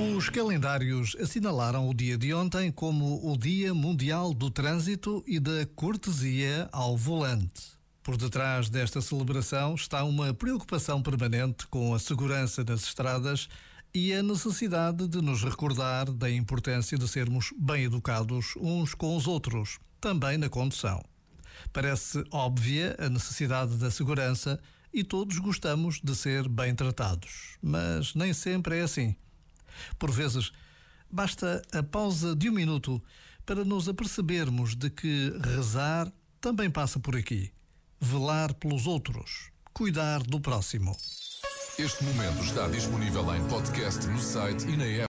Os calendários assinalaram o dia de ontem como o Dia Mundial do Trânsito e da Cortesia ao Volante. Por detrás desta celebração está uma preocupação permanente com a segurança das estradas e a necessidade de nos recordar da importância de sermos bem educados uns com os outros, também na condução. Parece óbvia a necessidade da segurança e todos gostamos de ser bem tratados, mas nem sempre é assim. Por vezes, basta a pausa de um minuto para nos apercebermos de que rezar também passa por aqui. Velar pelos outros, cuidar do próximo. Este momento está disponível em podcast no site e na app.